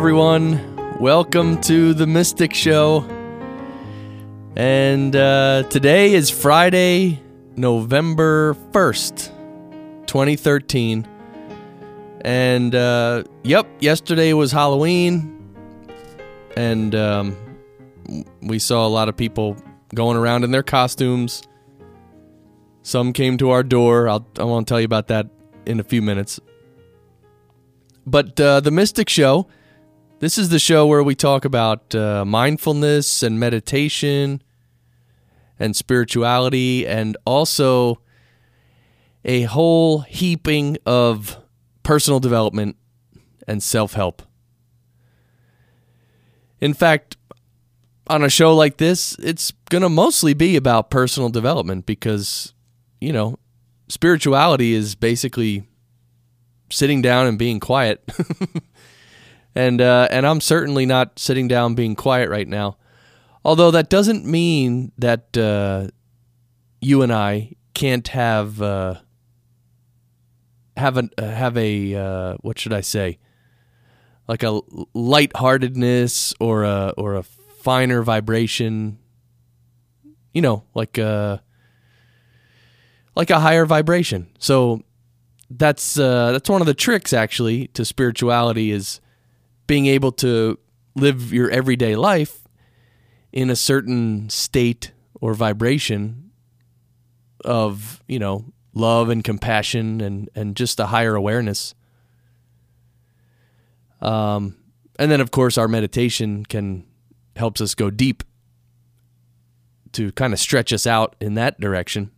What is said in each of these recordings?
Everyone. Welcome to the Mystic Show. And uh, today is Friday, November 1st, 2013. And uh, yep, yesterday was Halloween. And um, we saw a lot of people going around in their costumes. Some came to our door. I'll, I won't tell you about that in a few minutes. But uh, the Mystic Show, this is the show where we talk about uh, mindfulness and meditation and spirituality and also a whole heaping of personal development and self help. In fact, on a show like this, it's going to mostly be about personal development because, you know, spirituality is basically sitting down and being quiet. and uh, and I'm certainly not sitting down being quiet right now. Although that doesn't mean that uh, you and I can't have uh, have a have a uh, what should I say, like a lightheartedness or a or a finer vibration. You know, like a uh, like a higher vibration. So that's uh, that's one of the tricks actually to spirituality is being able to live your everyday life in a certain state or vibration of you know love and compassion and and just a higher awareness. Um and then of course our meditation can helps us go deep to kind of stretch us out in that direction.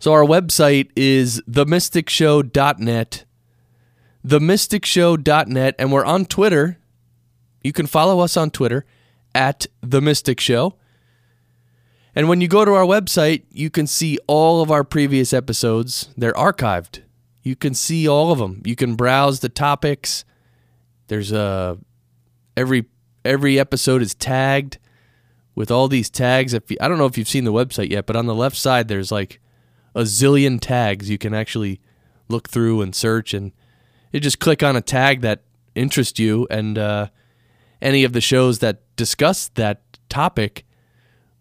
So our website is themysticshow.net, themysticshow.net, and we're on Twitter. You can follow us on Twitter at The Mystic Show. And when you go to our website, you can see all of our previous episodes. They're archived. You can see all of them. You can browse the topics. There's a every every episode is tagged with all these tags. If you, I don't know if you've seen the website yet, but on the left side there's like a zillion tags you can actually look through and search and you just click on a tag that interests you and uh, any of the shows that discuss that topic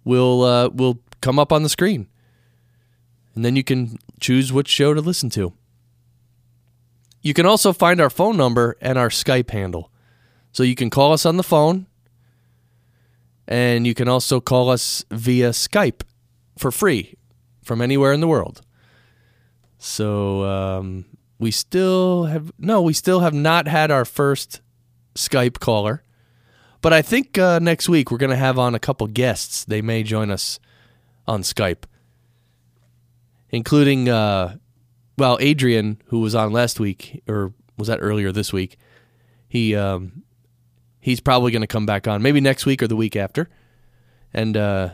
will uh, will come up on the screen. And then you can choose which show to listen to. You can also find our phone number and our skype handle. So you can call us on the phone and you can also call us via skype for free from anywhere in the world. So um, we still have no, we still have not had our first Skype caller, but I think uh, next week we're going to have on a couple guests. They may join us on Skype, including uh, well Adrian, who was on last week, or was that earlier this week? He um, he's probably going to come back on maybe next week or the week after, and. Uh,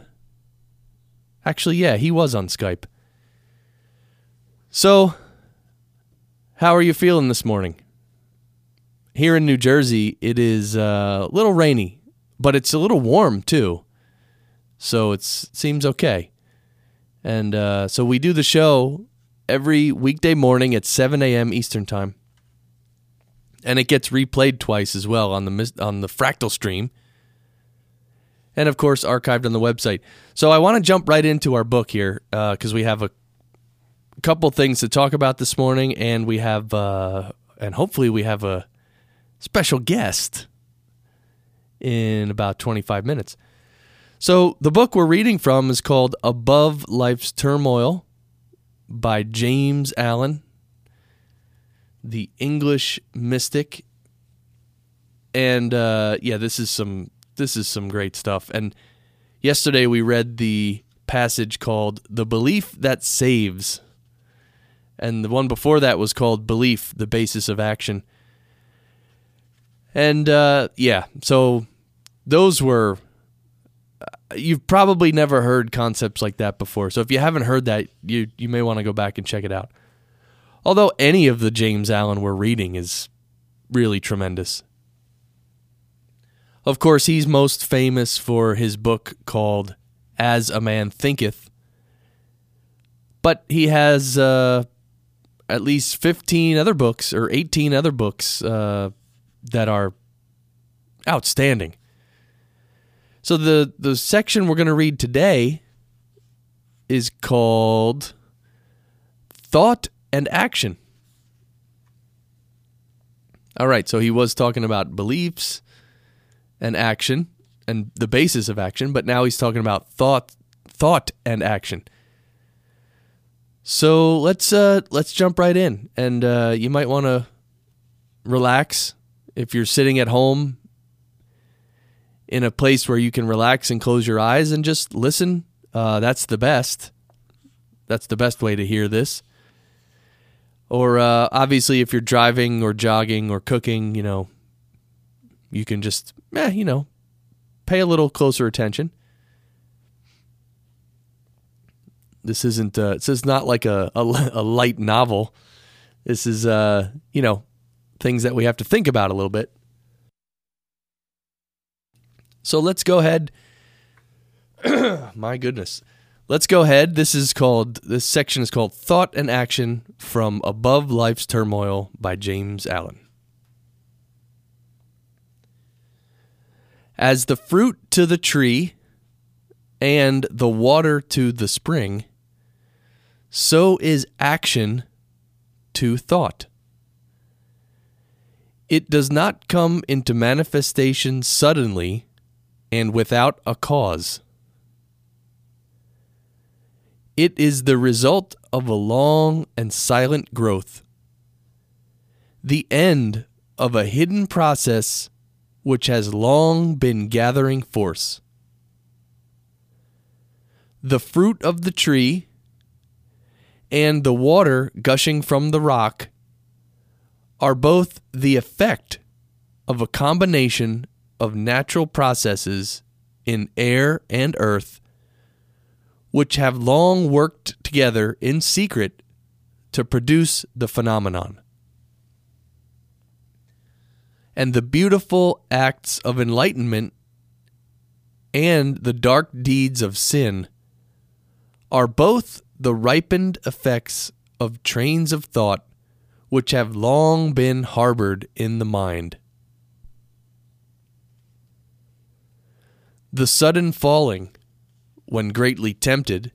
Actually, yeah, he was on Skype. So, how are you feeling this morning? Here in New Jersey, it is uh, a little rainy, but it's a little warm too. So it seems okay. And uh, so we do the show every weekday morning at 7 a.m. Eastern Time. And it gets replayed twice as well on the on the Fractal stream and of course archived on the website. So I want to jump right into our book here because uh, we have a couple things to talk about this morning, and we have uh, and hopefully we have a special guest in about 25 minutes. So the book we're reading from is called Above Life's Turmoil by James Allen, the English mystic. And uh, yeah, this is some this is some great stuff. And yesterday we read the passage called The Belief That Saves. And the one before that was called Belief, the Basis of Action. And uh, yeah, so those were. Uh, you've probably never heard concepts like that before. So if you haven't heard that, you, you may want to go back and check it out. Although any of the James Allen we're reading is really tremendous. Of course, he's most famous for his book called As a Man Thinketh. But he has uh, at least 15 other books or 18 other books uh, that are outstanding. So the the section we're going to read today is called Thought and Action. All right, so he was talking about beliefs and action and the basis of action, but now he's talking about thought thought and action. So let's uh let's jump right in and uh you might want to relax if you're sitting at home in a place where you can relax and close your eyes and just listen. Uh, that's the best. That's the best way to hear this. Or uh, obviously, if you're driving or jogging or cooking, you know, you can just, eh, you know, pay a little closer attention. This isn't. Uh, this is not like a, a, a light novel. This is, uh, you know, things that we have to think about a little bit. So let's go ahead. My goodness. Let's go ahead. This is called, this section is called Thought and Action from Above Life's Turmoil by James Allen. As the fruit to the tree and the water to the spring, so is action to thought. It does not come into manifestation suddenly and without a cause. It is the result of a long and silent growth, the end of a hidden process which has long been gathering force. The fruit of the tree and the water gushing from the rock are both the effect of a combination of natural processes in air and earth, which have long worked together in secret to produce the phenomenon. And the beautiful acts of enlightenment and the dark deeds of sin are both the ripened effects of trains of thought which have long been harbored in the mind. The sudden falling, when greatly tempted,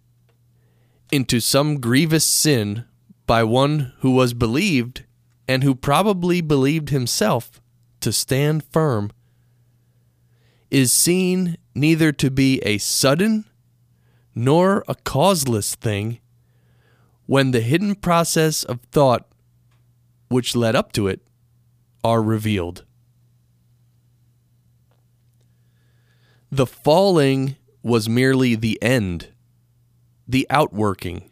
into some grievous sin by one who was believed and who probably believed himself to stand firm, is seen neither to be a sudden nor a causeless thing when the hidden process of thought which led up to it are revealed. The falling was merely the end, the outworking,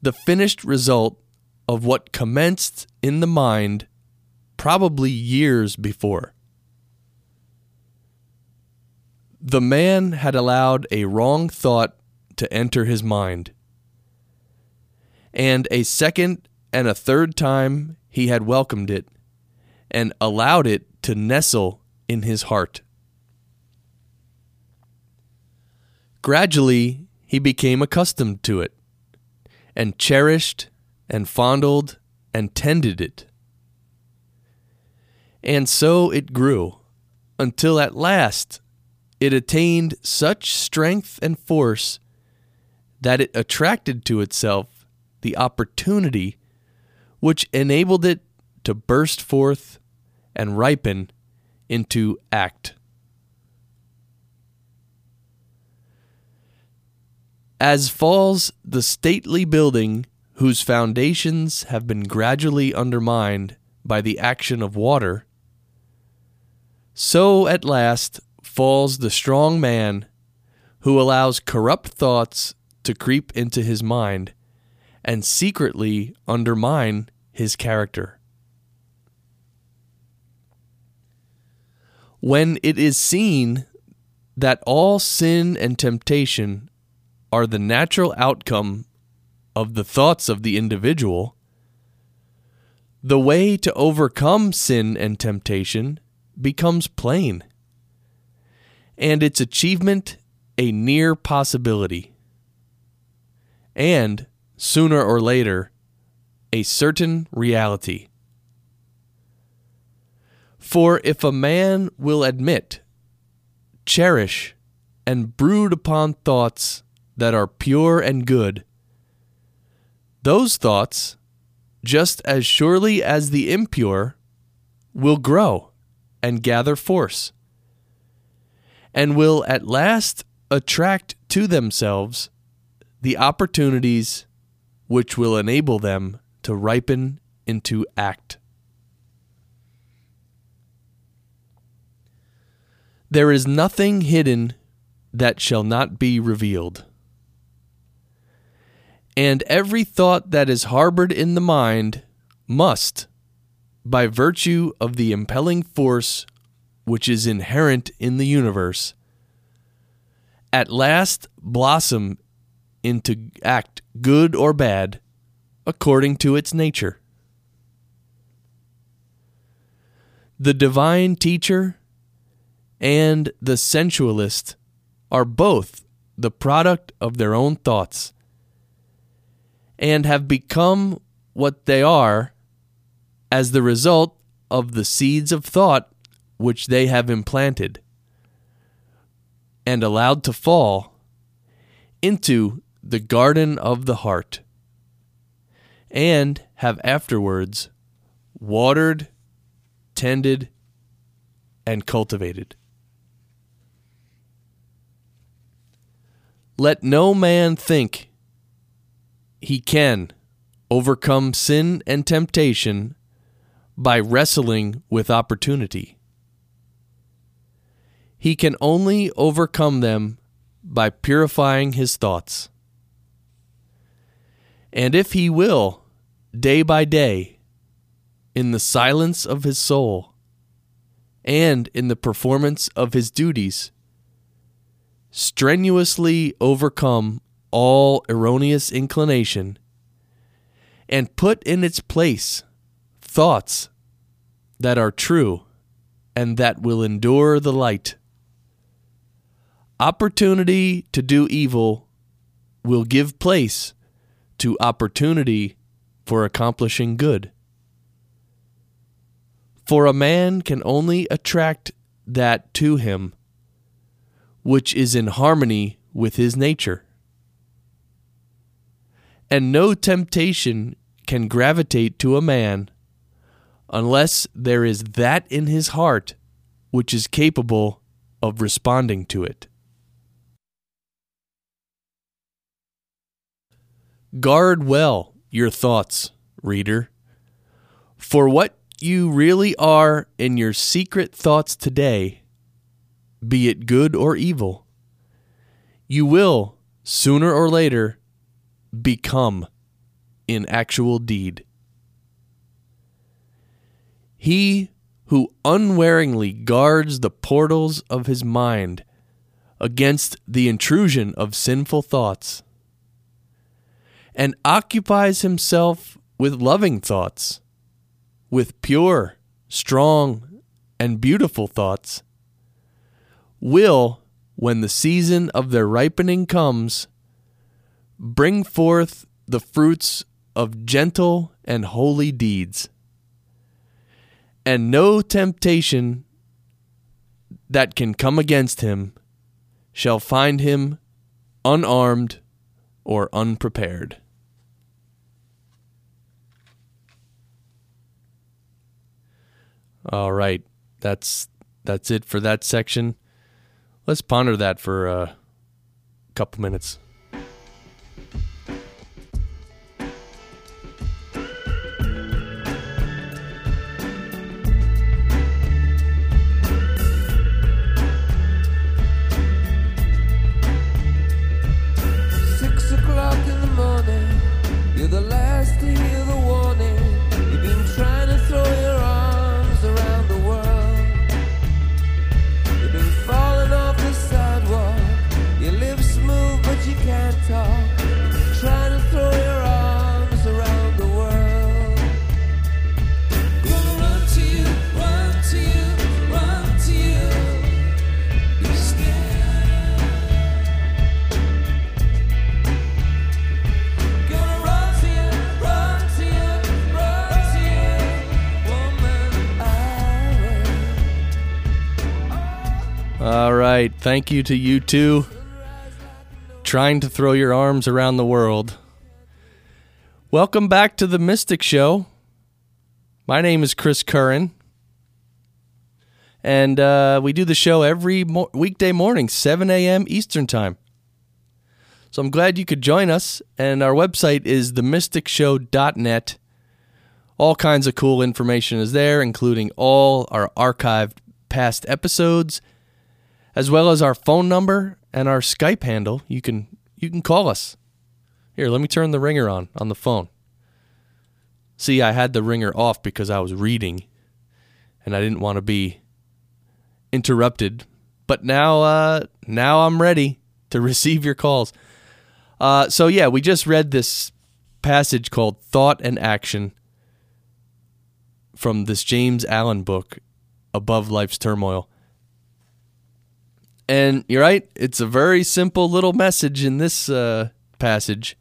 the finished result of what commenced in the mind probably years before. The man had allowed a wrong thought to enter his mind, and a second and a third time he had welcomed it and allowed it to nestle in his heart. Gradually, he became accustomed to it, and cherished and fondled and tended it. And so it grew, until at last it attained such strength and force that it attracted to itself the opportunity which enabled it to burst forth and ripen into act. As falls the stately building whose foundations have been gradually undermined by the action of water, so at last falls the strong man who allows corrupt thoughts to creep into his mind and secretly undermine his character. When it is seen that all sin and temptation are the natural outcome of the thoughts of the individual, the way to overcome sin and temptation becomes plain, and its achievement a near possibility. And, sooner or later, a certain reality. For if a man will admit, cherish, and brood upon thoughts that are pure and good, those thoughts, just as surely as the impure, will grow and gather force, and will at last attract to themselves the opportunities which will enable them to ripen into act. There is nothing hidden that shall not be revealed. And every thought that is harbored in the mind must, by virtue of the impelling force which is inherent in the universe, at last blossom into act good or bad according to its nature. The divine teacher and the sensualist are both the product of their own thoughts and have become what they are as the result of the seeds of thought which they have implanted and allowed to fall into the garden of the heart, and have afterwards watered, tended, and cultivated. Let no man think he can overcome sin and temptation by wrestling with opportunity. He can only overcome them by purifying his thoughts. And if he will, day by day, in the silence of his soul, and in the performance of his duties, strenuously overcome all erroneous inclination, and put in its place thoughts that are true and that will endure the light Opportunity to do evil will give place to opportunity for accomplishing good. For a man can only attract that to him which is in harmony with his nature. And no temptation can gravitate to a man unless there is that in his heart which is capable of responding to it. Guard well your thoughts, reader. For what you really are in your secret thoughts today, be it good or evil, you will, sooner or later, become in actual deed. He who unwaringly guards the portals of his mind against the intrusion of sinful thoughts and occupies himself with loving thoughts, with pure, strong, and beautiful thoughts, will, when the season of their ripening comes, bring forth the fruits of gentle and holy deeds. And no temptation that can come against him shall find him unarmed or unprepared. All right. That's that's it for that section. Let's ponder that for a couple minutes. Thank you to you too. Trying to throw your arms around the world. Welcome back to the Mystic Show. My name is Chris Curran. And uh, we do the show every mo- weekday morning, 7 a.m. Eastern Time. So I'm glad you could join us. And our website is themysticshow.net. All kinds of cool information is there, including all our archived past episodes, as well as our phone number and our Skype handle. You can you can call us. Here, let me turn the ringer on on the phone. See, I had the ringer off because I was reading and I didn't want to be interrupted. But now uh now I'm ready to receive your calls. Uh so yeah, we just read this passage called Thought and Action from this James Allen book, Above Life's Turmoil. And you're right, it's a very simple little message in this uh, passage.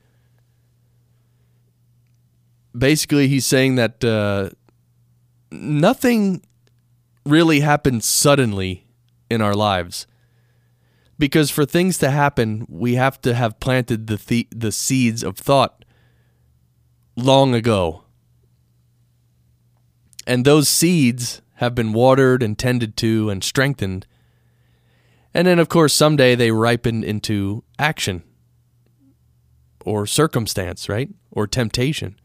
Basically he's saying that uh, nothing really happens suddenly in our lives. Because for things to happen we have to have planted the th- the seeds of thought long ago. And those seeds have been watered and tended to and strengthened and then of course someday they ripen into action or circumstance right or temptation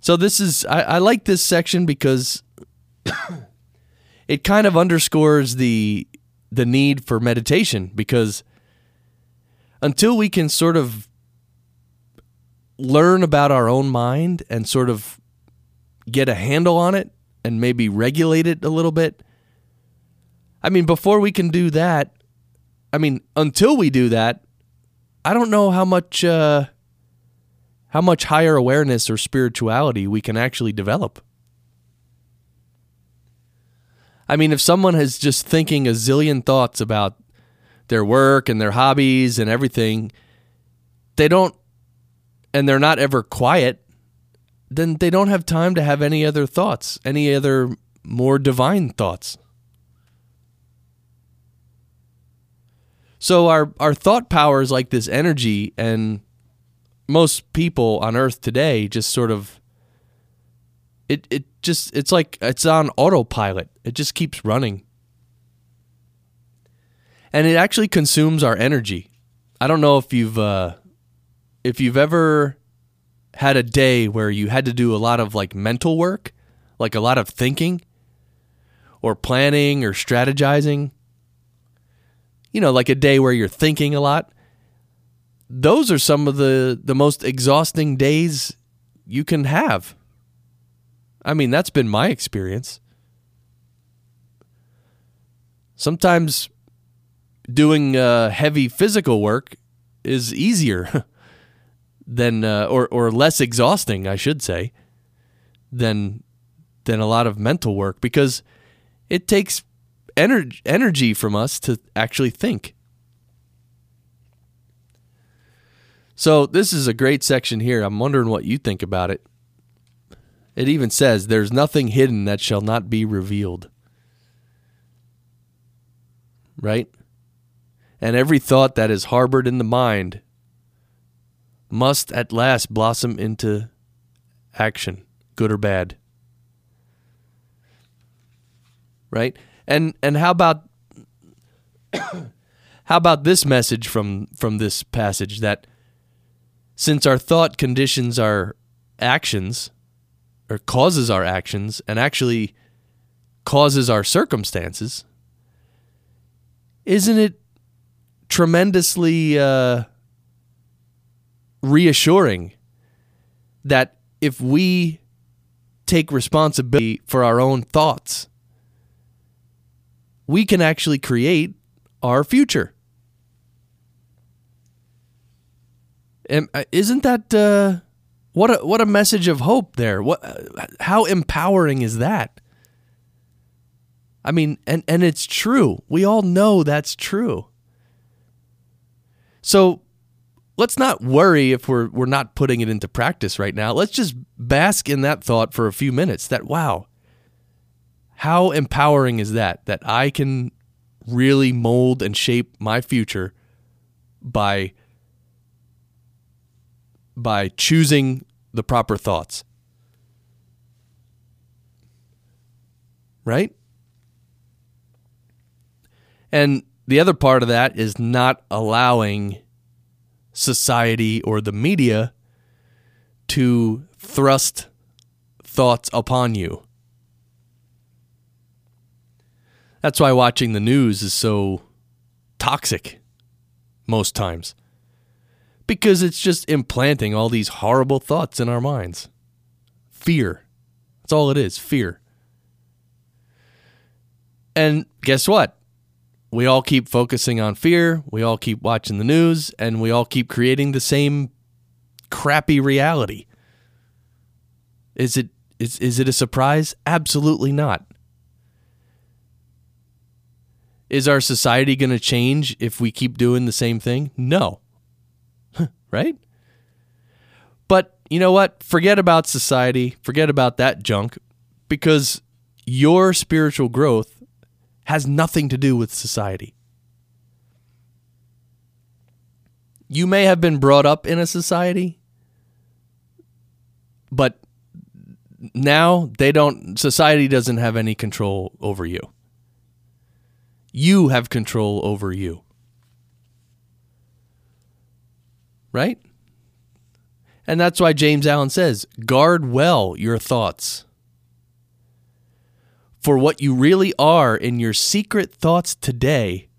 so this is I, I like this section because it kind of underscores the the need for meditation because until we can sort of learn about our own mind and sort of get a handle on it and maybe regulate it a little bit. I mean, before we can do that, I mean, until we do that, I don't know how much uh, how much higher awareness or spirituality we can actually develop. I mean, if someone is just thinking a zillion thoughts about their work and their hobbies and everything, they don't, and they're not ever quiet, then they don't have time to have any other thoughts, any other more divine thoughts. So our our thought power is like this energy and most people on earth today just sort of it it just it's like it's on autopilot. It just keeps running. And it actually consumes our energy. I don't know if you've uh if you've ever had a day where you had to do a lot of like mental work, like a lot of thinking or planning or strategizing. You know, like a day where you're thinking a lot those are some of the the most exhausting days you can have. I mean, that's been my experience. Sometimes doing uh, heavy physical work is easier than uh, or or less exhausting, I should say, than than a lot of mental work because it takes ener- energy from us to actually think. So this is a great section here. I'm wondering what you think about it. It even says, There's nothing hidden that shall not be revealed. Right? And every thought that is harbored in the mind must at last blossom into action, good or bad. Right? And and how about how about this message from from this passage that since our thought conditions our actions or causes our actions and actually causes our circumstances, isn't it tremendously uh, reassuring that if we take responsibility for our own thoughts, we can actually create our future? Uh, isn't that uh, what a what a message of hope there? What how empowering is that? I mean, and and it's true. We all know that's true. So let's not worry if we're we're not putting it into practice right now. Let's just bask in that thought for a few minutes. That wow. How empowering is that that I can really mold and shape my future by by choosing the proper thoughts. Right? And the other part of that is not allowing society or the media to thrust thoughts upon you. That's why watching the news is so toxic most times. Because it's just implanting all these horrible thoughts in our minds. Fear. That's all it is fear. And guess what? We all keep focusing on fear. We all keep watching the news. And we all keep creating the same crappy reality. Is it is, is it a surprise? Absolutely not. Is our society going to change if we keep doing the same thing? No. right? But you know what? Forget about society, forget about that junk, because your spiritual growth has nothing to do with society. You may have been brought up in a society, but now they don't, society doesn't have any control over you. You have control over you. Right? And that's why James Allen says, guard well your thoughts. For what you really are in your secret thoughts today,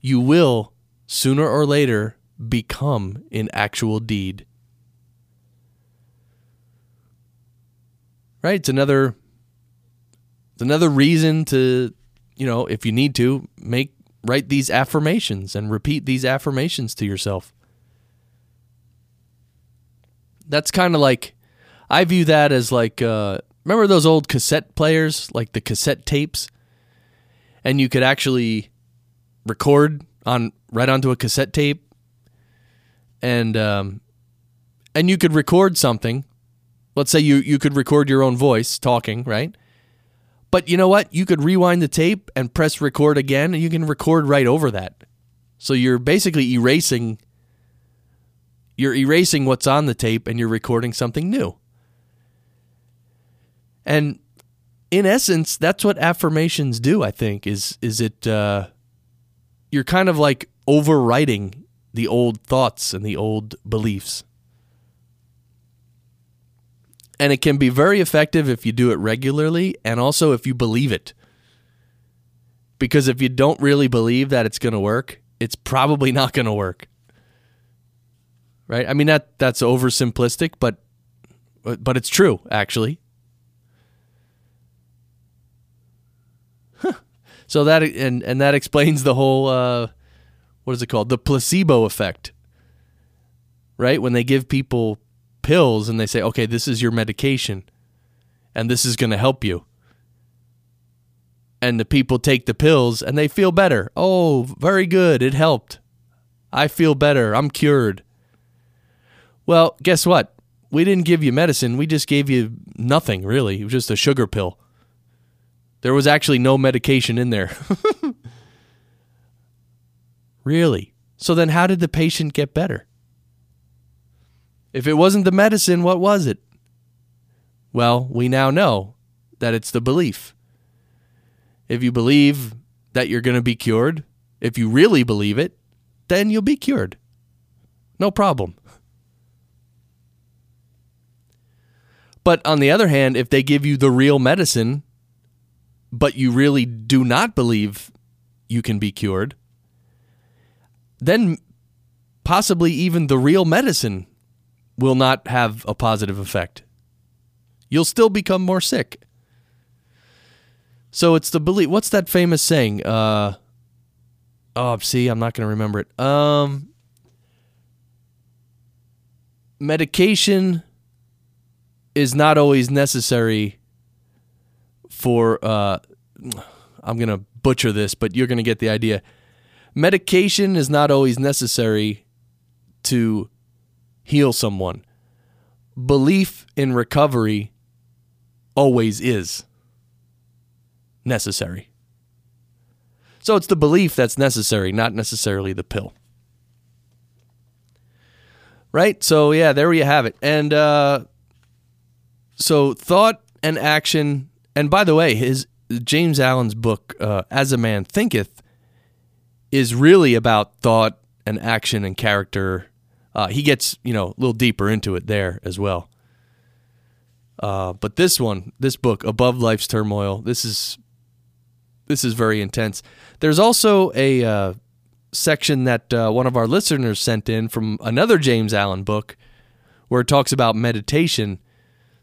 you will, sooner or later, become in actual deed. Right? It's another it's another reason to, you know, if you need to, make write these affirmations and repeat these affirmations to yourself that's kind of like I view that as like uh, remember those old cassette players, like the cassette tapes, and you could actually record on right onto a cassette tape, and um, and you could record something. Let's say you you could record your own voice talking, right? But you know what? You could rewind the tape and press record again, and you can record right over that. So you're basically erasing you're erasing what's on the tape and you're recording something new. And in essence, that's what affirmations do, I think, is is it uh, you're kind of like overwriting the old thoughts and the old beliefs. And it can be very effective if you do it regularly and also if you believe it. Because if you don't really believe that it's going to work, it's probably not going to work right? I mean that that's oversimplistic, but but it's true actually. So that and and that explains the whole uh, what is it called? The placebo effect. Right? When they give people pills and they say, "Okay, this is your medication and this is going to help you." And the people take the pills and they feel better. Oh, very good. It helped. I feel better. I'm cured. Well, guess what? We didn't give you medicine. We just gave you nothing, really. It was just a sugar pill. There was actually no medication in there. really? So then, how did the patient get better? If it wasn't the medicine, what was it? Well, we now know that it's the belief. If you believe that you're going to be cured, if you really believe it, then you'll be cured. No problem. But on the other hand, if they give you the real medicine, but you really do not believe you can be cured, then possibly even the real medicine will not have a positive effect. You'll still become more sick. So it's the belief. What's that famous saying? Uh, oh, see, I'm not going to remember it. Um, medication is not always necessary for uh, I'm going to butcher this, but you're going to get the idea. Medication is not always necessary to heal someone. Belief in recovery always is necessary. So it's the belief that's necessary, not necessarily the pill. Right? So yeah, there you have it. And uh, so thought and action. And by the way, his James Allen's book, uh, As a Man Thinketh, is really about thought and action and character. Uh, he gets you know a little deeper into it there as well. Uh, but this one, this book, Above Life's Turmoil, this is this is very intense. There's also a uh, section that uh, one of our listeners sent in from another James Allen book where it talks about meditation.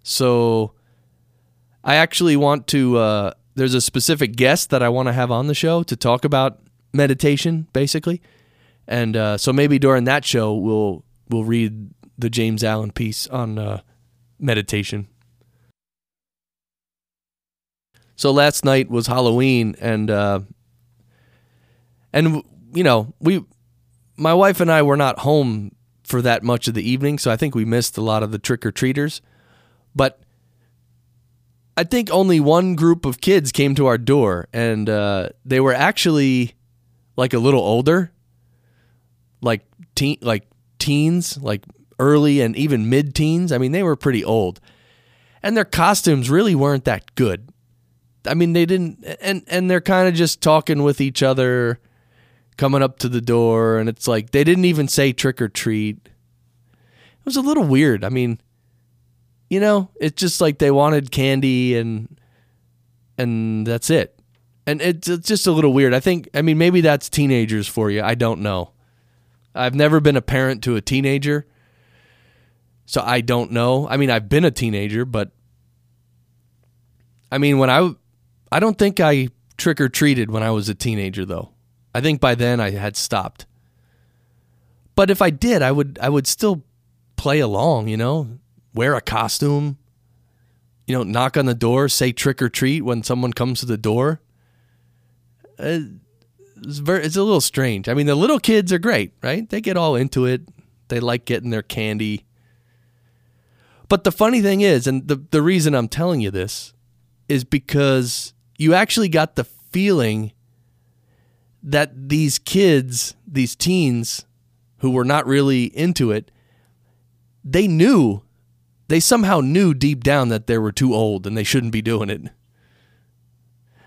So I actually want to. Uh, there's a specific guest that I want to have on the show to talk about meditation, basically, and uh, so maybe during that show we'll we'll read the James Allen piece on uh, meditation. So last night was Halloween, and uh, and you know we, my wife and I were not home for that much of the evening, so I think we missed a lot of the trick or treaters. But I think only one group of kids came to our door, and uh, they were actually like a little older, like teen, like teens, like early and even mid teens. I mean, they were pretty old, and their costumes really weren't that good. I mean, they didn't, and and they're kind of just talking with each other, coming up to the door, and it's like they didn't even say trick or treat. It was a little weird. I mean, you know, it's just like they wanted candy and and that's it. And it's, it's just a little weird. I think. I mean, maybe that's teenagers for you. I don't know. I've never been a parent to a teenager, so I don't know. I mean, I've been a teenager, but I mean, when I I don't think I trick or treated when I was a teenager though. I think by then I had stopped. But if I did, I would I would still play along, you know, wear a costume, you know, knock on the door, say trick or treat when someone comes to the door. Uh, it's, very, it's a little strange. I mean, the little kids are great, right? They get all into it. They like getting their candy. But the funny thing is, and the, the reason I'm telling you this is because you actually got the feeling that these kids, these teens who were not really into it, they knew, they somehow knew deep down that they were too old and they shouldn't be doing it.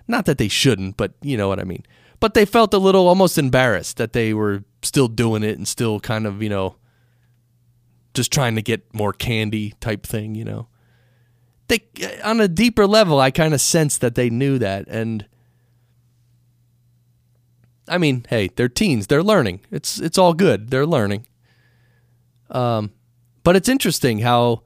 Not that they shouldn't, but you know what I mean. But they felt a little almost embarrassed that they were still doing it and still kind of, you know, just trying to get more candy type thing, you know they on a deeper level, I kind of sense that they knew that, and I mean, hey, they're teens, they're learning. It's it's all good. They're learning. Um, but it's interesting how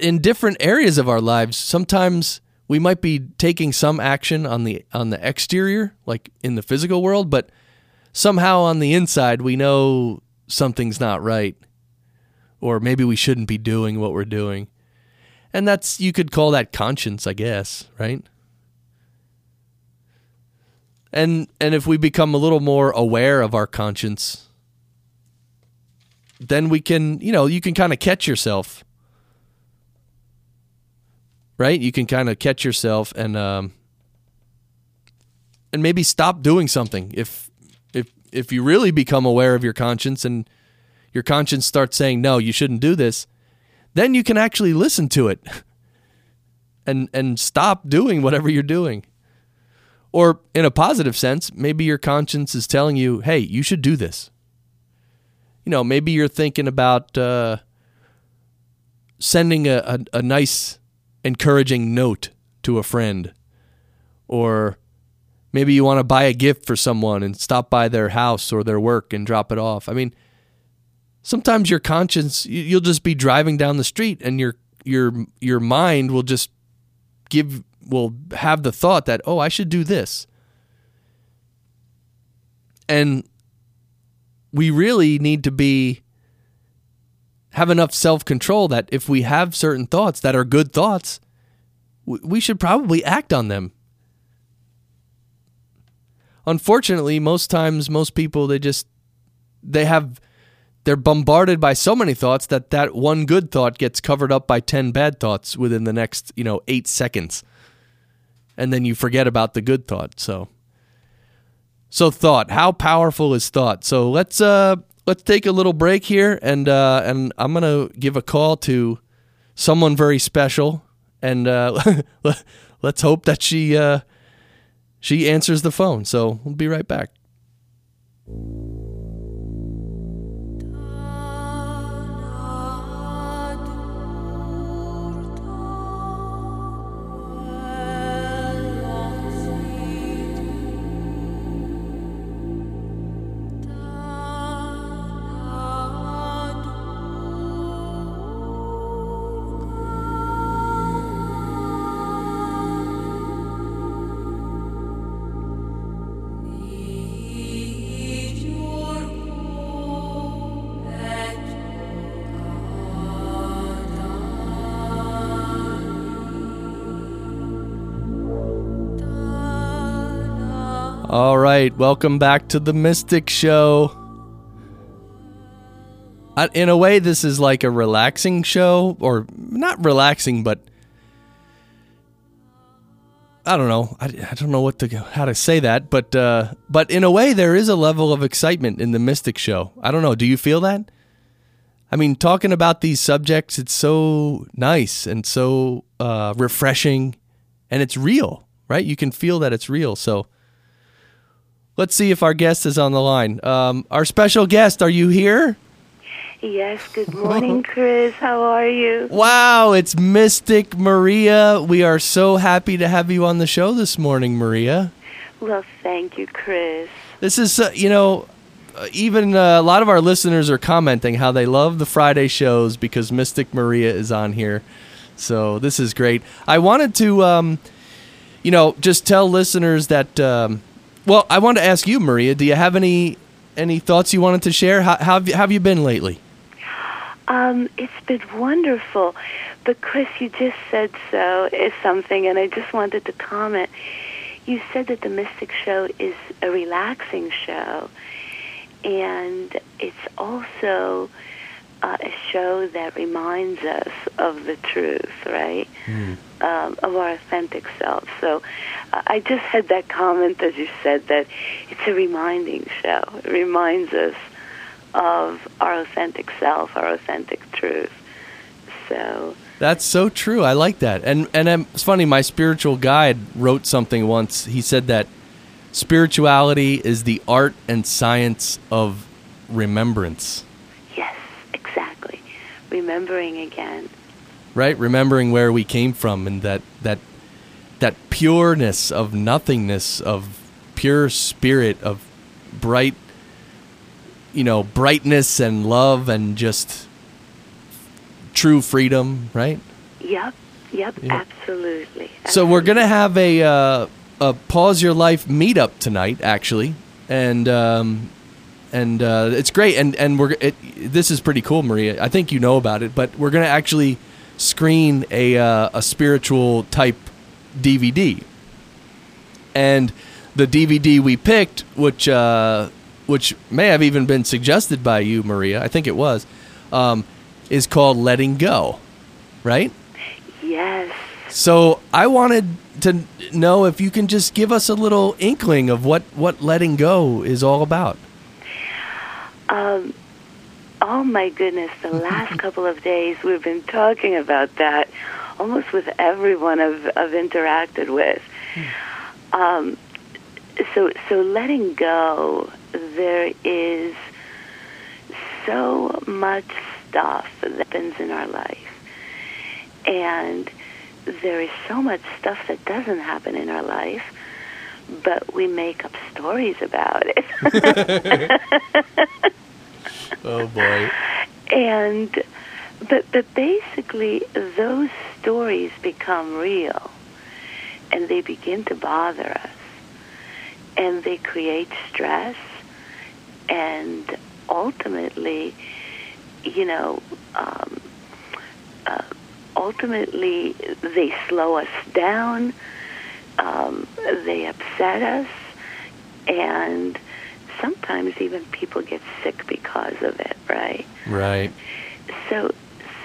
in different areas of our lives, sometimes we might be taking some action on the on the exterior, like in the physical world, but somehow on the inside we know something's not right or maybe we shouldn't be doing what we're doing. And that's, you could call that conscience, I guess, right? And, and if we become a little more aware of our conscience, then we can, you know, you can kind of catch yourself, right? You can kind of catch yourself and, um, and maybe stop doing something if, if, if you really become aware of your conscience and your conscience starts saying, no, you shouldn't do this, then you can actually listen to it and, and stop doing whatever you're doing. Or in a positive sense, maybe your conscience is telling you, hey, you should do this. You know, maybe you're thinking about uh, sending a, a, a nice, encouraging note to a friend. Or maybe you want to buy a gift for someone and stop by their house or their work and drop it off. I mean, sometimes your conscience you'll just be driving down the street and your your your mind will just give will have the thought that oh I should do this and we really need to be have enough self-control that if we have certain thoughts that are good thoughts we should probably act on them unfortunately most times most people they just they have they're bombarded by so many thoughts that that one good thought gets covered up by 10 bad thoughts within the next, you know, 8 seconds. and then you forget about the good thought. So, so thought. How powerful is thought? So let's uh let's take a little break here, and uh, and I'm gonna give a call to someone very special, and uh, let's hope that she uh, she answers the phone. So we'll be right back. Right, welcome back to the Mystic Show. Uh, in a way, this is like a relaxing show, or not relaxing, but I don't know. I, I don't know what to how to say that, but uh, but in a way, there is a level of excitement in the Mystic Show. I don't know. Do you feel that? I mean, talking about these subjects, it's so nice and so uh, refreshing, and it's real, right? You can feel that it's real. So Let's see if our guest is on the line. Um, our special guest, are you here? Yes, good morning, Chris. How are you? Wow, it's Mystic Maria. We are so happy to have you on the show this morning, Maria. Well, thank you, Chris. This is, uh, you know, uh, even uh, a lot of our listeners are commenting how they love the Friday shows because Mystic Maria is on here. So this is great. I wanted to, um, you know, just tell listeners that. Um, well, I wanted to ask you, Maria. Do you have any any thoughts you wanted to share? How, how have, you, been lately? Um, it's been wonderful. But Chris, you just said so is something, and I just wanted to comment. You said that the Mystic Show is a relaxing show, and it's also uh, a show that reminds us of the truth, right? Mm. Um, of our authentic self. So uh, I just had that comment as you said that it's a reminding show. It reminds us of our authentic self, our authentic truth. So that's so true. I like that. And and um, it's funny. My spiritual guide wrote something once. He said that spirituality is the art and science of remembrance. Remembering again. Right? Remembering where we came from and that that that pureness of nothingness of pure spirit of bright you know brightness and love and just true freedom right? Yep yep yeah. absolutely, absolutely, so we're gonna have a uh, a pause your life meetup tonight actually. And um, and uh, it's great and and we're it, this is pretty cool maria i think you know about it but we're gonna actually screen a uh, a spiritual type DVD, and the DVD we picked, which uh, which may have even been suggested by you, Maria, I think it was, um, is called "Letting Go," right? Yes. So I wanted to know if you can just give us a little inkling of what what letting go is all about. Um, Oh my goodness, the last couple of days we've been talking about that almost with everyone I've, I've interacted with. Um, so, so letting go, there is so much stuff that happens in our life. And there is so much stuff that doesn't happen in our life, but we make up stories about it. oh boy. And but but basically those stories become real and they begin to bother us and they create stress and ultimately you know um, uh, ultimately they slow us down um, they upset us and sometimes even people get sick because of it, right? Right. So,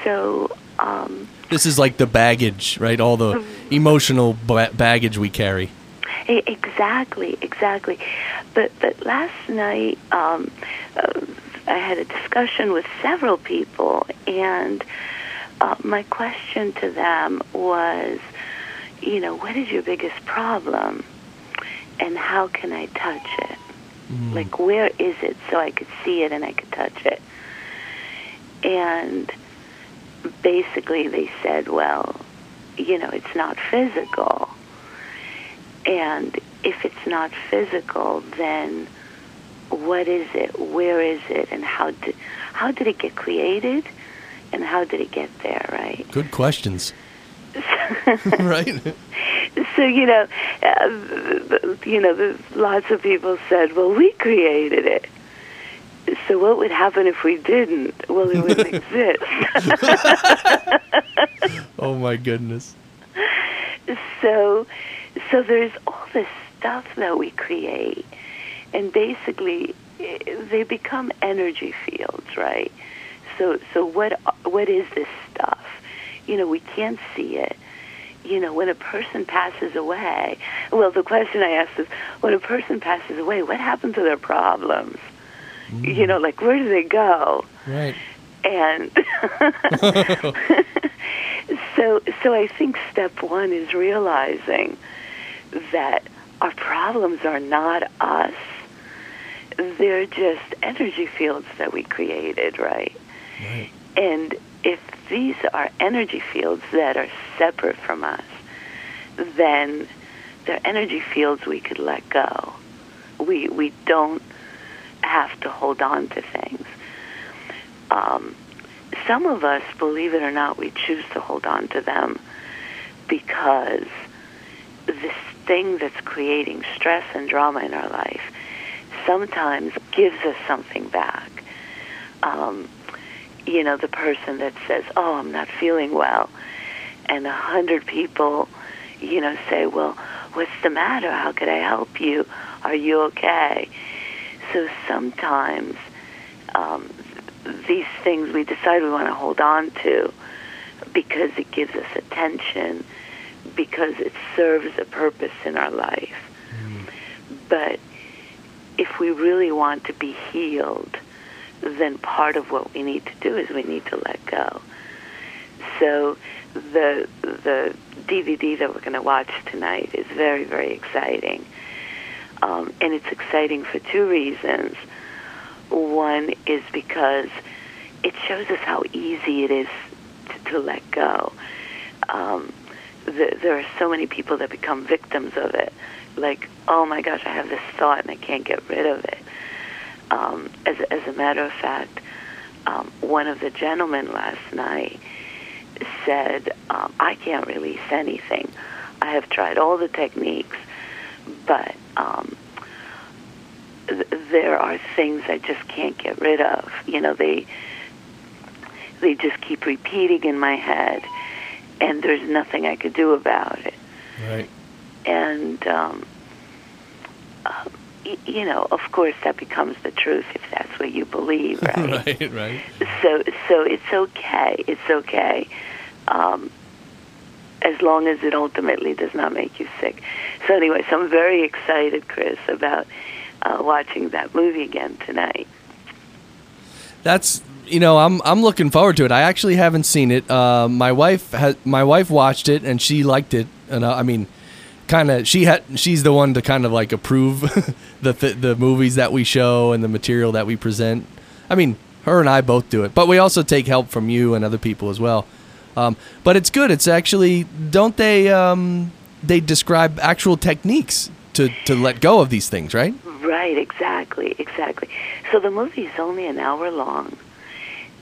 so um, This is like the baggage, right? All the emotional ba- baggage we carry. Exactly, exactly. But but last night um, uh, I had a discussion with several people, and uh, my question to them was, you know, what is your biggest problem, and how can I touch it? Mm. Like, where is it so I could see it and I could touch it? And basically, they said, well, you know, it's not physical. And if it's not physical, then what is it? Where is it? And how did how did it get created? And how did it get there? Right. Good questions. right? So you know, uh, you know, lots of people said, "Well, we created it." So what would happen if we didn't? Well, it wouldn't exist. Oh my goodness. so so there's all this stuff that we create and basically they become energy fields right so so what what is this stuff you know we can't see it you know when a person passes away well the question i asked is when a person passes away what happens to their problems mm. you know like where do they go Right. and so so I think step one is realizing that our problems are not us. They're just energy fields that we created, right? Right. And these are energy fields that are separate from us, then they're energy fields we could let go. We we don't have to hold on to things. Um, some of us, believe it or not, we choose to hold on to them because this thing that's creating stress and drama in our life sometimes gives us something back. Um, you know, the person that says, "Oh, I'm not feeling well," and a hundred people, you know, say, "Well, what's the matter? How could I help you? Are you okay?" So sometimes um, these things we decide we want to hold on to because it gives us attention, because it serves a purpose in our life. But if we really want to be healed, then part of what we need to do is we need to let go. So the the DVD that we're going to watch tonight is very very exciting, um, and it's exciting for two reasons. One is because it shows us how easy it is to, to let go. Um, the, there are so many people that become victims of it. Like, oh my gosh, I have this thought and I can't get rid of it. Um, as, as a matter of fact, um, one of the gentlemen last night said, um, I can't release anything. I have tried all the techniques, but um, th- there are things I just can't get rid of. You know, they they just keep repeating in my head, and there's nothing I could do about it. Right. And um, uh, you know, of course, that becomes the truth if that's what you believe, right? right. Right. so so it's okay it's okay um, as long as it ultimately does not make you sick so anyway so i'm very excited chris about uh, watching that movie again tonight That's you know I'm I'm looking forward to it. I actually haven't seen it. Uh, my wife has my wife watched it and she liked it. And uh, I mean, kind of she had she's the one to kind of like approve the th- the movies that we show and the material that we present. I mean, her and I both do it, but we also take help from you and other people as well. Um, but it's good. It's actually don't they um, they describe actual techniques to to let go of these things, right? right exactly exactly so the movie is only an hour long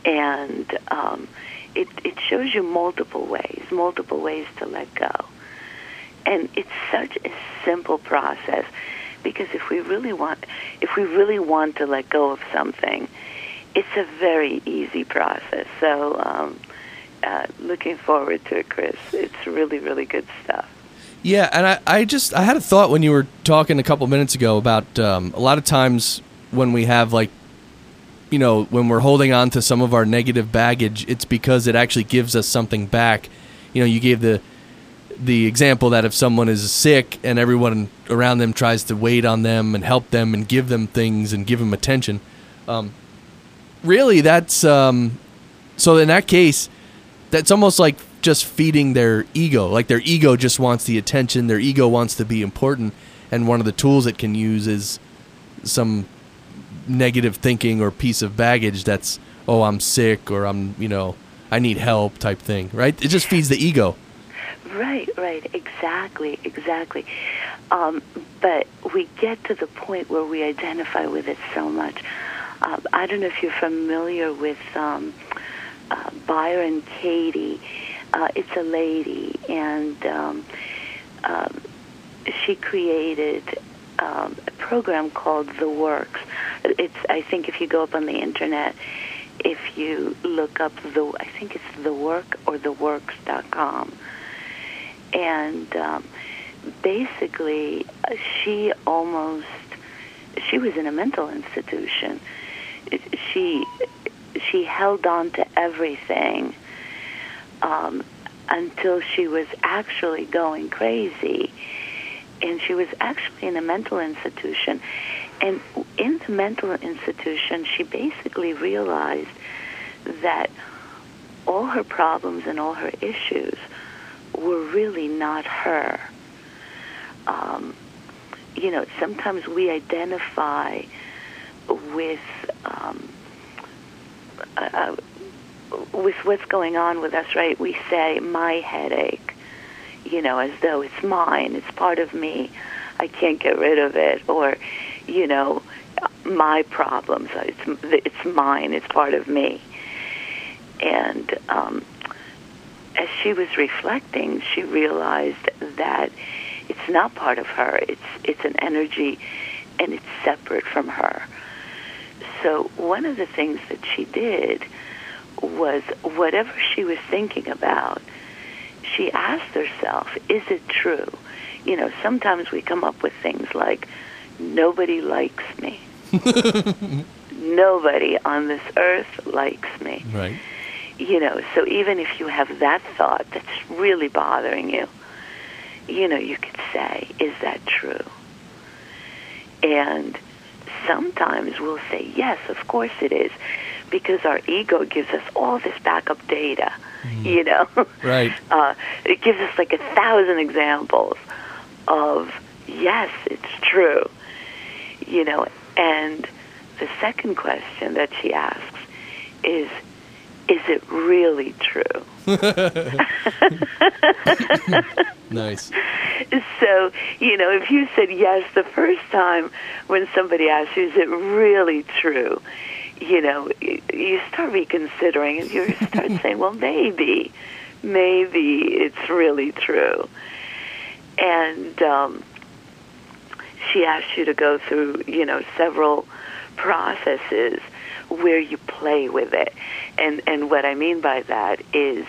and um, it, it shows you multiple ways multiple ways to let go and it's such a simple process because if we really want if we really want to let go of something it's a very easy process. So um, uh, looking forward to it chris. It's really really good stuff. Yeah, and I, I just I had a thought when you were talking a couple minutes ago about um, a lot of times when we have like you know, when we're holding on to some of our negative baggage, it's because it actually gives us something back. You know, you gave the the example that if someone is sick and everyone around them tries to wait on them and help them and give them things and give them attention, um, really that's um, so in that case, that's almost like just feeding their ego. Like their ego just wants the attention. Their ego wants to be important, and one of the tools it can use is some negative thinking or piece of baggage that's oh I'm sick or I'm you know I need help type thing. Right? It just feeds the ego. Right, right, exactly, exactly. Um, but we get to the point where we identify with it so much. Uh, I don't know if you're familiar with um, uh, Byron Katie. Uh, it's a lady, and um, um, she created um, a program called The Works. It's I think if you go up on the internet, if you look up the I think it's The Work or TheWorks.com, and um, basically she almost she was in a mental institution. She she held on to everything um, until she was actually going crazy. And she was actually in a mental institution. And in the mental institution, she basically realized that all her problems and all her issues were really not her. Um, you know, sometimes we identify with um, uh, with what's going on with us, right? We say my headache, you know, as though it's mine, it's part of me. I can't get rid of it, or you know, my problems. It's it's mine. It's part of me. And um, as she was reflecting, she realized that it's not part of her. It's it's an energy, and it's separate from her. So one of the things that she did was whatever she was thinking about, she asked herself, is it true? You know, sometimes we come up with things like, nobody likes me. nobody on this earth likes me. Right. You know, so even if you have that thought that's really bothering you, you know, you could say, is that true? And sometimes we'll say, yes, of course it is, because our ego gives us all this backup data, mm. you know? Right. Uh, it gives us like a thousand examples of, yes, it's true, you know? And the second question that she asks is, is it really true? nice. So, you know, if you said yes the first time when somebody asks you, is it really true? You know, you start reconsidering and you start saying, well, maybe, maybe it's really true. And um, she asks you to go through, you know, several processes where you play with it. And and what I mean by that is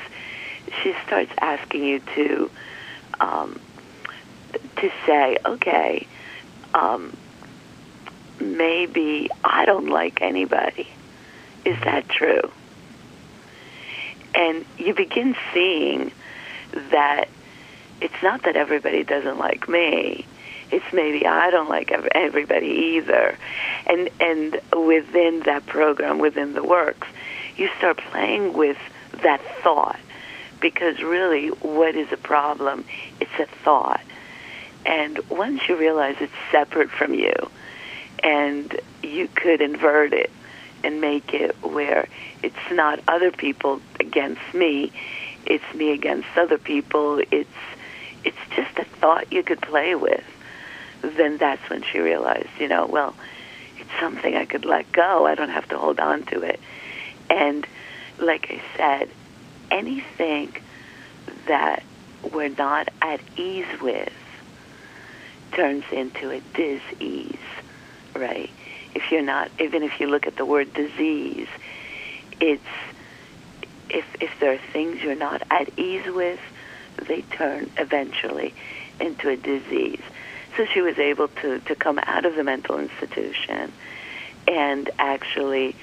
she starts asking you to um, to say, okay, um, maybe I don't like anybody. Is that true? And you begin seeing that it's not that everybody doesn't like me. It's maybe I don't like everybody either. And and within that program, within the works, you start playing with that thought because really, what is a problem? It's a thought. And once you realize it's separate from you, and you could invert it and make it where it's not other people against me, it's me against other people, it's it's just a thought you could play with, then that's when she realized, you know, well, it's something I could let go. I don't have to hold on to it. And like I said, anything that we're not at ease with turns into a disease, right? If you're not, even if you look at the word disease, it's if if there are things you're not at ease with, they turn eventually into a disease. So she was able to to come out of the mental institution and actually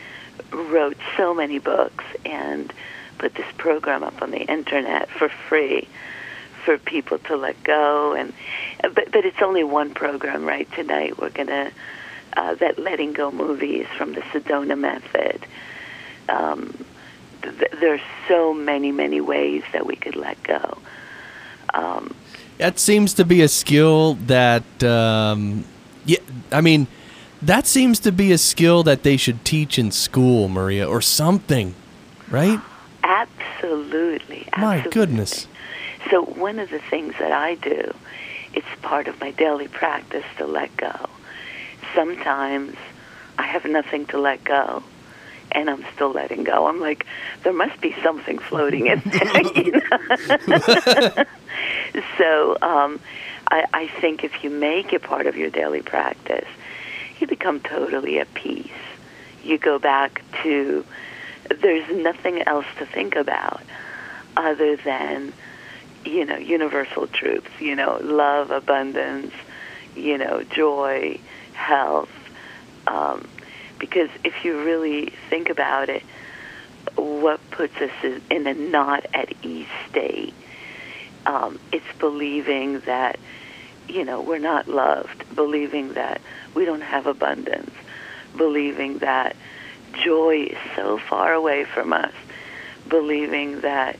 wrote so many books and put this program up on the internet for free for people to let go. And but but it's only one program right tonight? We're going to uh, that letting go movies from the Sedona method. Um, th- there's so many many ways that we could let go. Um, that seems to be a skill that um, yeah I mean that seems to be a skill that they should teach in school, Maria, or something, right? Absolutely. absolutely. My goodness. So one of the things that I do, it's part of my daily practice to let go. Sometimes I have nothing to let go, and I'm still letting go. I'm like, there must be something floating in there. You know? so um, I, I think if you make it part of your daily practice, you become totally at peace. You go back to, there's nothing else to think about other than, you know, universal truths, you know, love, abundance, you know, joy, health. Um, because if you really think about it, what puts us in a not at ease state? Um, it's believing that, you know, we're not loved, believing that we don't have abundance, believing that joy is so far away from us, believing that,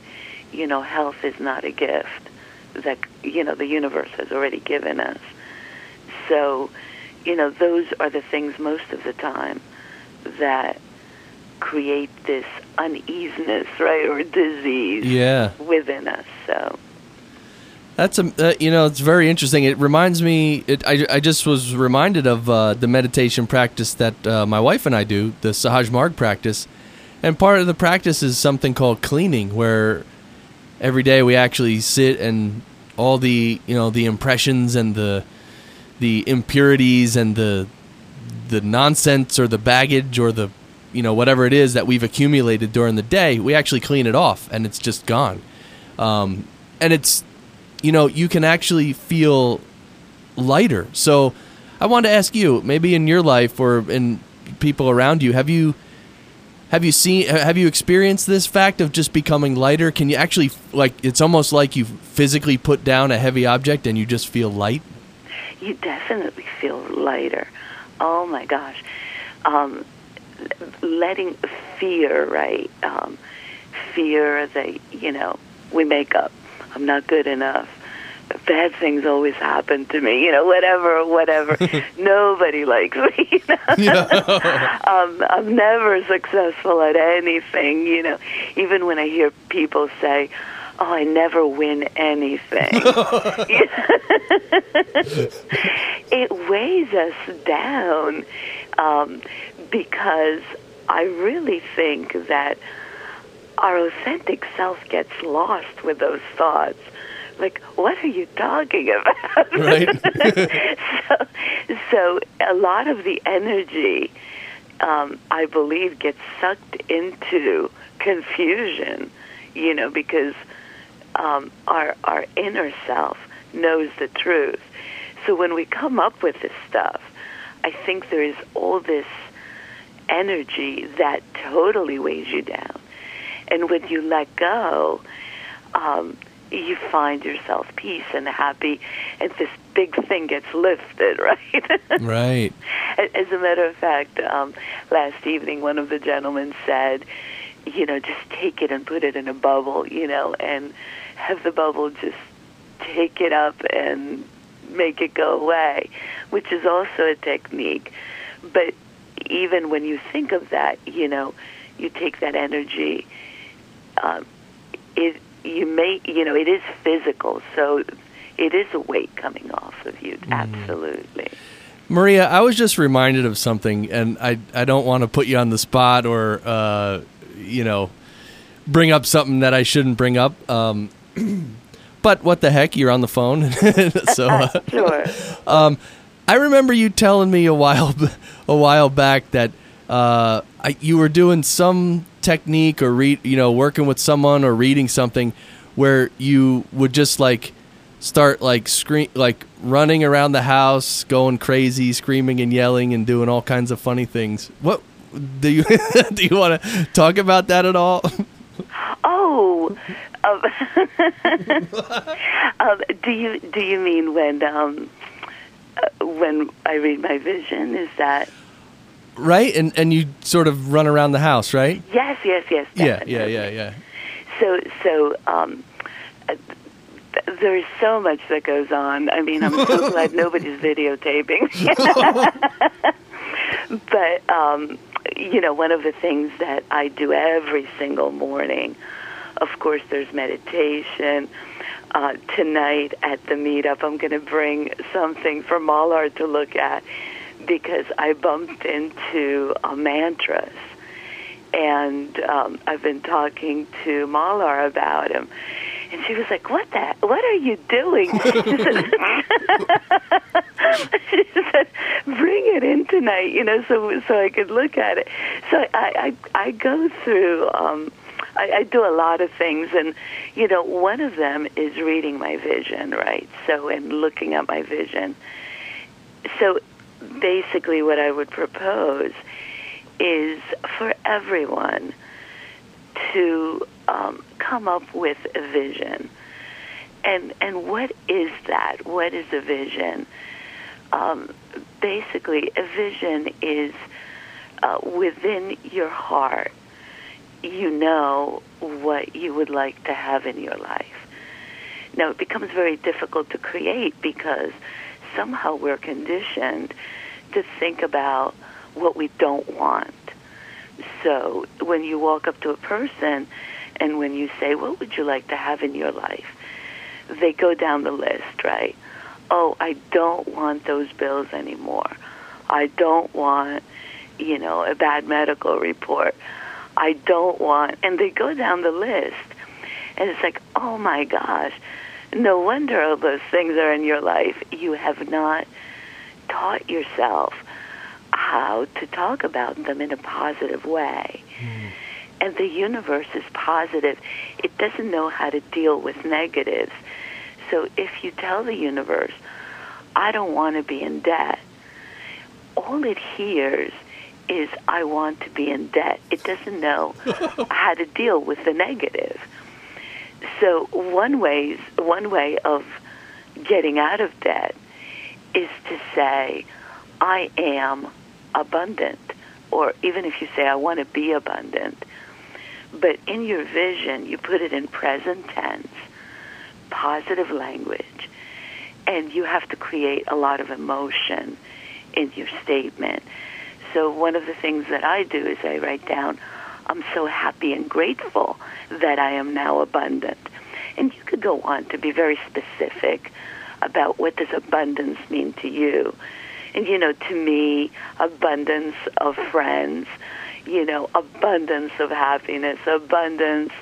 you know, health is not a gift that, you know, the universe has already given us. So, you know, those are the things most of the time that create this uneasiness, right, or disease yeah. within us. So that's a uh, you know it's very interesting. It reminds me. It, I I just was reminded of uh, the meditation practice that uh, my wife and I do, the Sahaj Marg practice, and part of the practice is something called cleaning, where every day we actually sit and all the you know the impressions and the the impurities and the the nonsense or the baggage or the you know whatever it is that we've accumulated during the day, we actually clean it off and it's just gone. Um, and it's you know, you can actually feel lighter. So I wanted to ask you, maybe in your life or in people around you, have you have you seen have you experienced this fact of just becoming lighter? Can you actually like it's almost like you physically put down a heavy object and you just feel light? You definitely feel lighter. Oh my gosh. Um, letting fear, right? Um, fear that, you know, we make up I'm not good enough. Bad things always happen to me, you know, whatever, whatever. Nobody likes me. You know? um, I'm never successful at anything, you know. Even when I hear people say, oh, I never win anything. it weighs us down um, because I really think that our authentic self gets lost with those thoughts. Like, what are you talking about? Right. so, so a lot of the energy, um, I believe, gets sucked into confusion. You know, because um, our our inner self knows the truth. So when we come up with this stuff, I think there is all this energy that totally weighs you down. And when you let go, um, you find yourself peace and happy, and this big thing gets lifted, right? right. As a matter of fact, um, last evening, one of the gentlemen said, you know, just take it and put it in a bubble, you know, and have the bubble just take it up and make it go away, which is also a technique. But even when you think of that, you know, you take that energy um, it you may you know it is physical, so it is a weight coming off of you. Mm. Absolutely. Maria, I was just reminded of something, and I I don't want to put you on the spot or uh, you know bring up something that I shouldn't bring up. Um, but what the heck, you're on the phone, so uh, sure. Um, I remember you telling me a while a while back that uh, I, you were doing some technique or read, you know, working with someone or reading something where you would just like start like scream like running around the house, going crazy, screaming and yelling and doing all kinds of funny things. What do you do you want to talk about that at all? Oh, um, um, do you do you mean when um, uh, when I read my vision? Is that right? And and you sort of run around the house, right? yes, yes, yes? Yeah, definitely. yeah, yeah, yeah. So so um, uh, th- there's so much that goes on. I mean, I'm so glad nobody's videotaping. but um, you know, one of the things that I do every single morning, of course, there's meditation. Uh, tonight at the meetup, I'm going to bring something for Malar to look at because I bumped into a mantras, and um, I've been talking to Malar about him. And she was like, "What the? What are you doing?" She said, she said, "Bring it in tonight, you know, so so I could look at it." So I I, I go through. Um, I, I do a lot of things, and you know, one of them is reading my vision, right? So and looking at my vision. So basically, what I would propose is for everyone to um, come up with a vision. And and what is that? What is a vision? Um, basically, a vision is uh, within your heart. You know what you would like to have in your life. Now, it becomes very difficult to create because somehow we're conditioned to think about what we don't want. So when you walk up to a person and when you say, What would you like to have in your life? They go down the list, right? Oh, I don't want those bills anymore. I don't want, you know, a bad medical report. I don't want, and they go down the list. And it's like, oh my gosh, no wonder all those things are in your life. You have not taught yourself how to talk about them in a positive way. Hmm. And the universe is positive. It doesn't know how to deal with negatives. So if you tell the universe, I don't want to be in debt, all it hears is, I want to be in debt. It doesn't know how to deal with the negative. So one ways one way of getting out of debt is to say, I am abundant. Or even if you say, I want to be abundant. But in your vision, you put it in present tense, positive language, and you have to create a lot of emotion in your statement. So one of the things that I do is I write down, I'm so happy and grateful that I am now abundant. And you could go on to be very specific about what does abundance mean to you. And you know, to me, abundance of friends, you know, abundance of happiness, abundance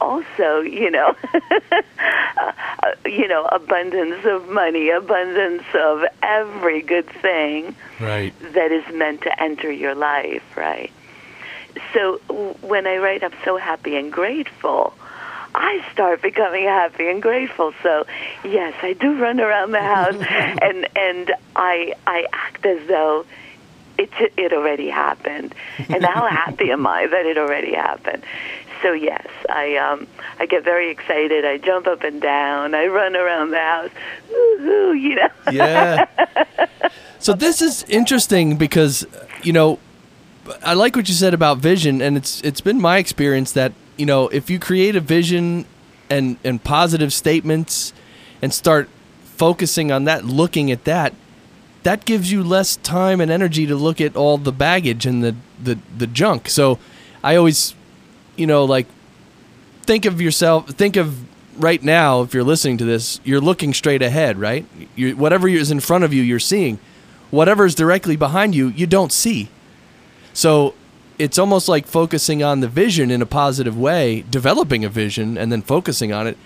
also, you know, you know, abundance of money, abundance of every good thing Right. that is meant to enter your life, right? So when I write, I'm so happy and grateful. I start becoming happy and grateful. So, yes, I do run around the house, and and I I act as though it it already happened, and how happy am I that it already happened? So yes, I um I get very excited. I jump up and down. I run around the house, woo you know. Yeah. so this is interesting because you know I like what you said about vision and it's it's been my experience that you know if you create a vision and and positive statements and start focusing on that looking at that that gives you less time and energy to look at all the baggage and the the, the junk. So I always you know like think of yourself think of right now if you're listening to this you're looking straight ahead right? You whatever is in front of you you're seeing. Whatever is directly behind you you don't see. So it's almost like focusing on the vision in a positive way developing a vision and then focusing on it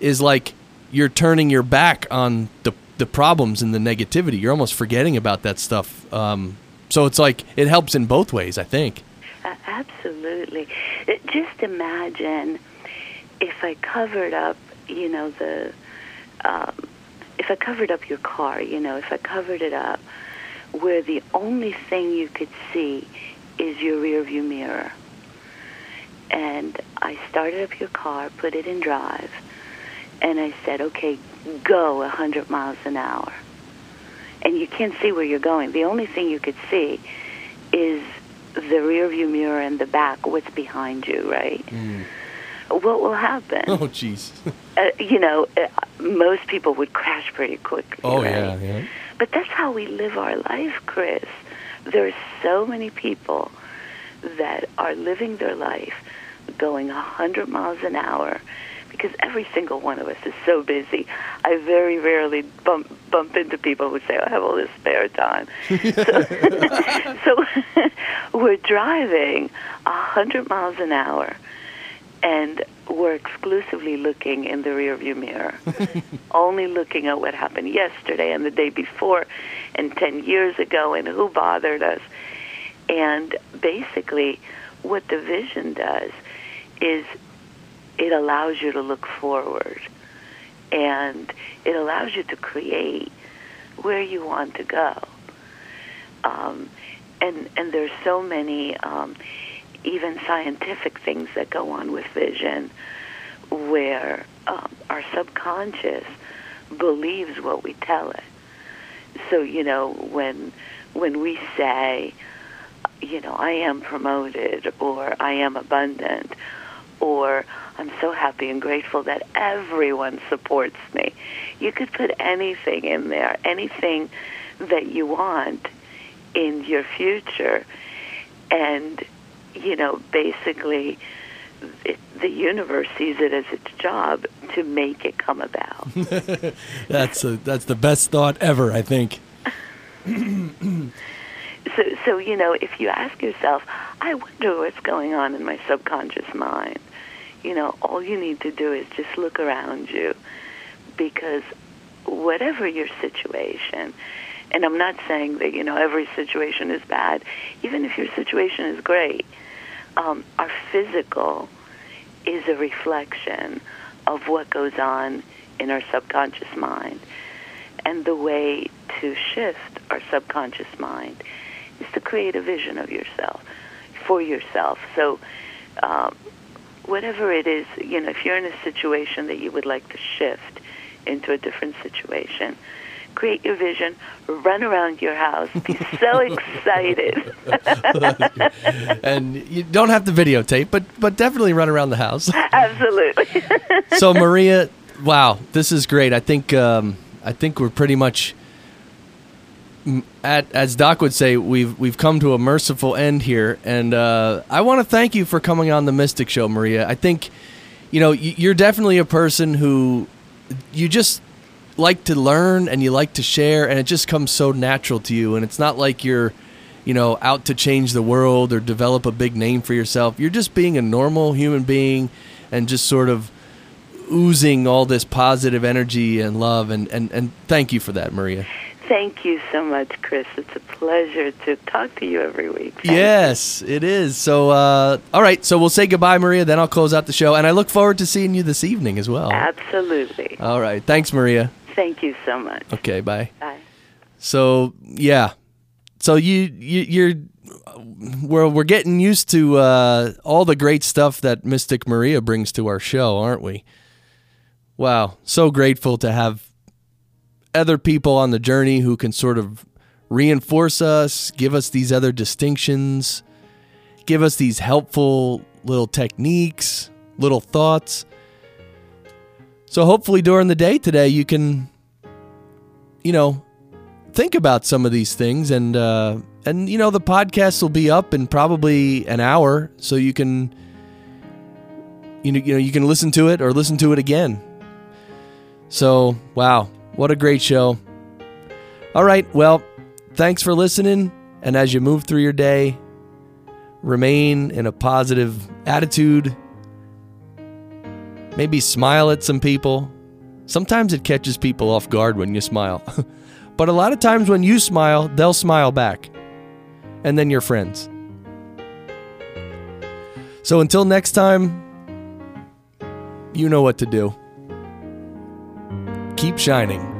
is like you're turning your back on the the problems and the negativity. You're almost forgetting about that stuff. Um, so it's like it helps in both ways i think. Uh, absolutely. Uh, Just imagine if I covered up, you know, the, um, if I covered up your car, you know, if I covered it up where the only thing you could see is your rearview mirror. And I started up your car, put it in drive, and I said, okay, go 100 miles an hour. And you can't see where you're going. The only thing you could see is the rearview mirror and the back, what's behind you, right? Mm. What will happen? Oh, jeez. Uh, you know, uh, most people would crash pretty quickly. Oh, right? yeah, yeah. But that's how we live our life, Chris. There's so many people that are living their life going 100 miles an hour because every single one of us is so busy. I very rarely bump bump into people who say, "I have all this spare time." so, so we're driving 100 miles an hour, and we're exclusively looking in the rearview mirror, only looking at what happened yesterday and the day before, and 10 years ago, and who bothered us. And basically, what the vision does is it allows you to look forward and it allows you to create where you want to go. Um, and and there's so many um, even scientific things that go on with vision where um, our subconscious believes what we tell it. So you know when when we say, you know, I am promoted or I am abundant or I'm so happy and grateful that everyone supports me. You could put anything in there, anything that you want in your future. And, you know, basically, it, the universe sees it as its job to make it come about. that's a, that's the best thought ever, I think. so, so you know, if you ask yourself, I wonder what's going on in my subconscious mind you know, all you need to do is just look around you because whatever your situation, and I'm not saying that, you know, every situation is bad, even if your situation is great, um, our physical is a reflection of what goes on in our subconscious mind. And the way to shift our subconscious mind is to create a vision of yourself for yourself. So, um, whatever it is, you know, if you're in a situation that you would like to shift into a different situation, create your vision, run around your house, be so excited. and you don't have to videotape, but but definitely run around the house. Absolutely. so Maria, wow, this is great. I think um, I think we're pretty much at, as Doc would say, we've we've come to a merciful end here, and uh, I want to thank you for coming on the Mystic Show, Maria. I think, you know, you're definitely a person who you just like to learn and you like to share, and it just comes so natural to you. And it's not like you're, you know, out to change the world or develop a big name for yourself. You're just being a normal human being, and just sort of oozing all this positive energy and love. And and and thank you for that, Maria. Thank you so much, Chris. It's a pleasure to talk to you every week. Thank yes, you. it is. So, uh, all right. So we'll say goodbye, Maria. Then I'll close out the show, and I look forward to seeing you this evening as well. Absolutely. All right. Thanks, Maria. Thank you so much. Okay. Bye. Bye. So yeah. So you you you're we're we're getting used to uh, all the great stuff that Mystic Maria brings to our show, aren't we? Wow, so grateful to have other people on the journey who can sort of reinforce us, give us these other distinctions, give us these helpful little techniques, little thoughts. So hopefully during the day today you can you know think about some of these things and uh and you know the podcast will be up in probably an hour so you can you know you know you can listen to it or listen to it again. So, wow, what a great show. All right, well, thanks for listening. And as you move through your day, remain in a positive attitude. Maybe smile at some people. Sometimes it catches people off guard when you smile. but a lot of times when you smile, they'll smile back. And then you're friends. So until next time, you know what to do. Keep shining.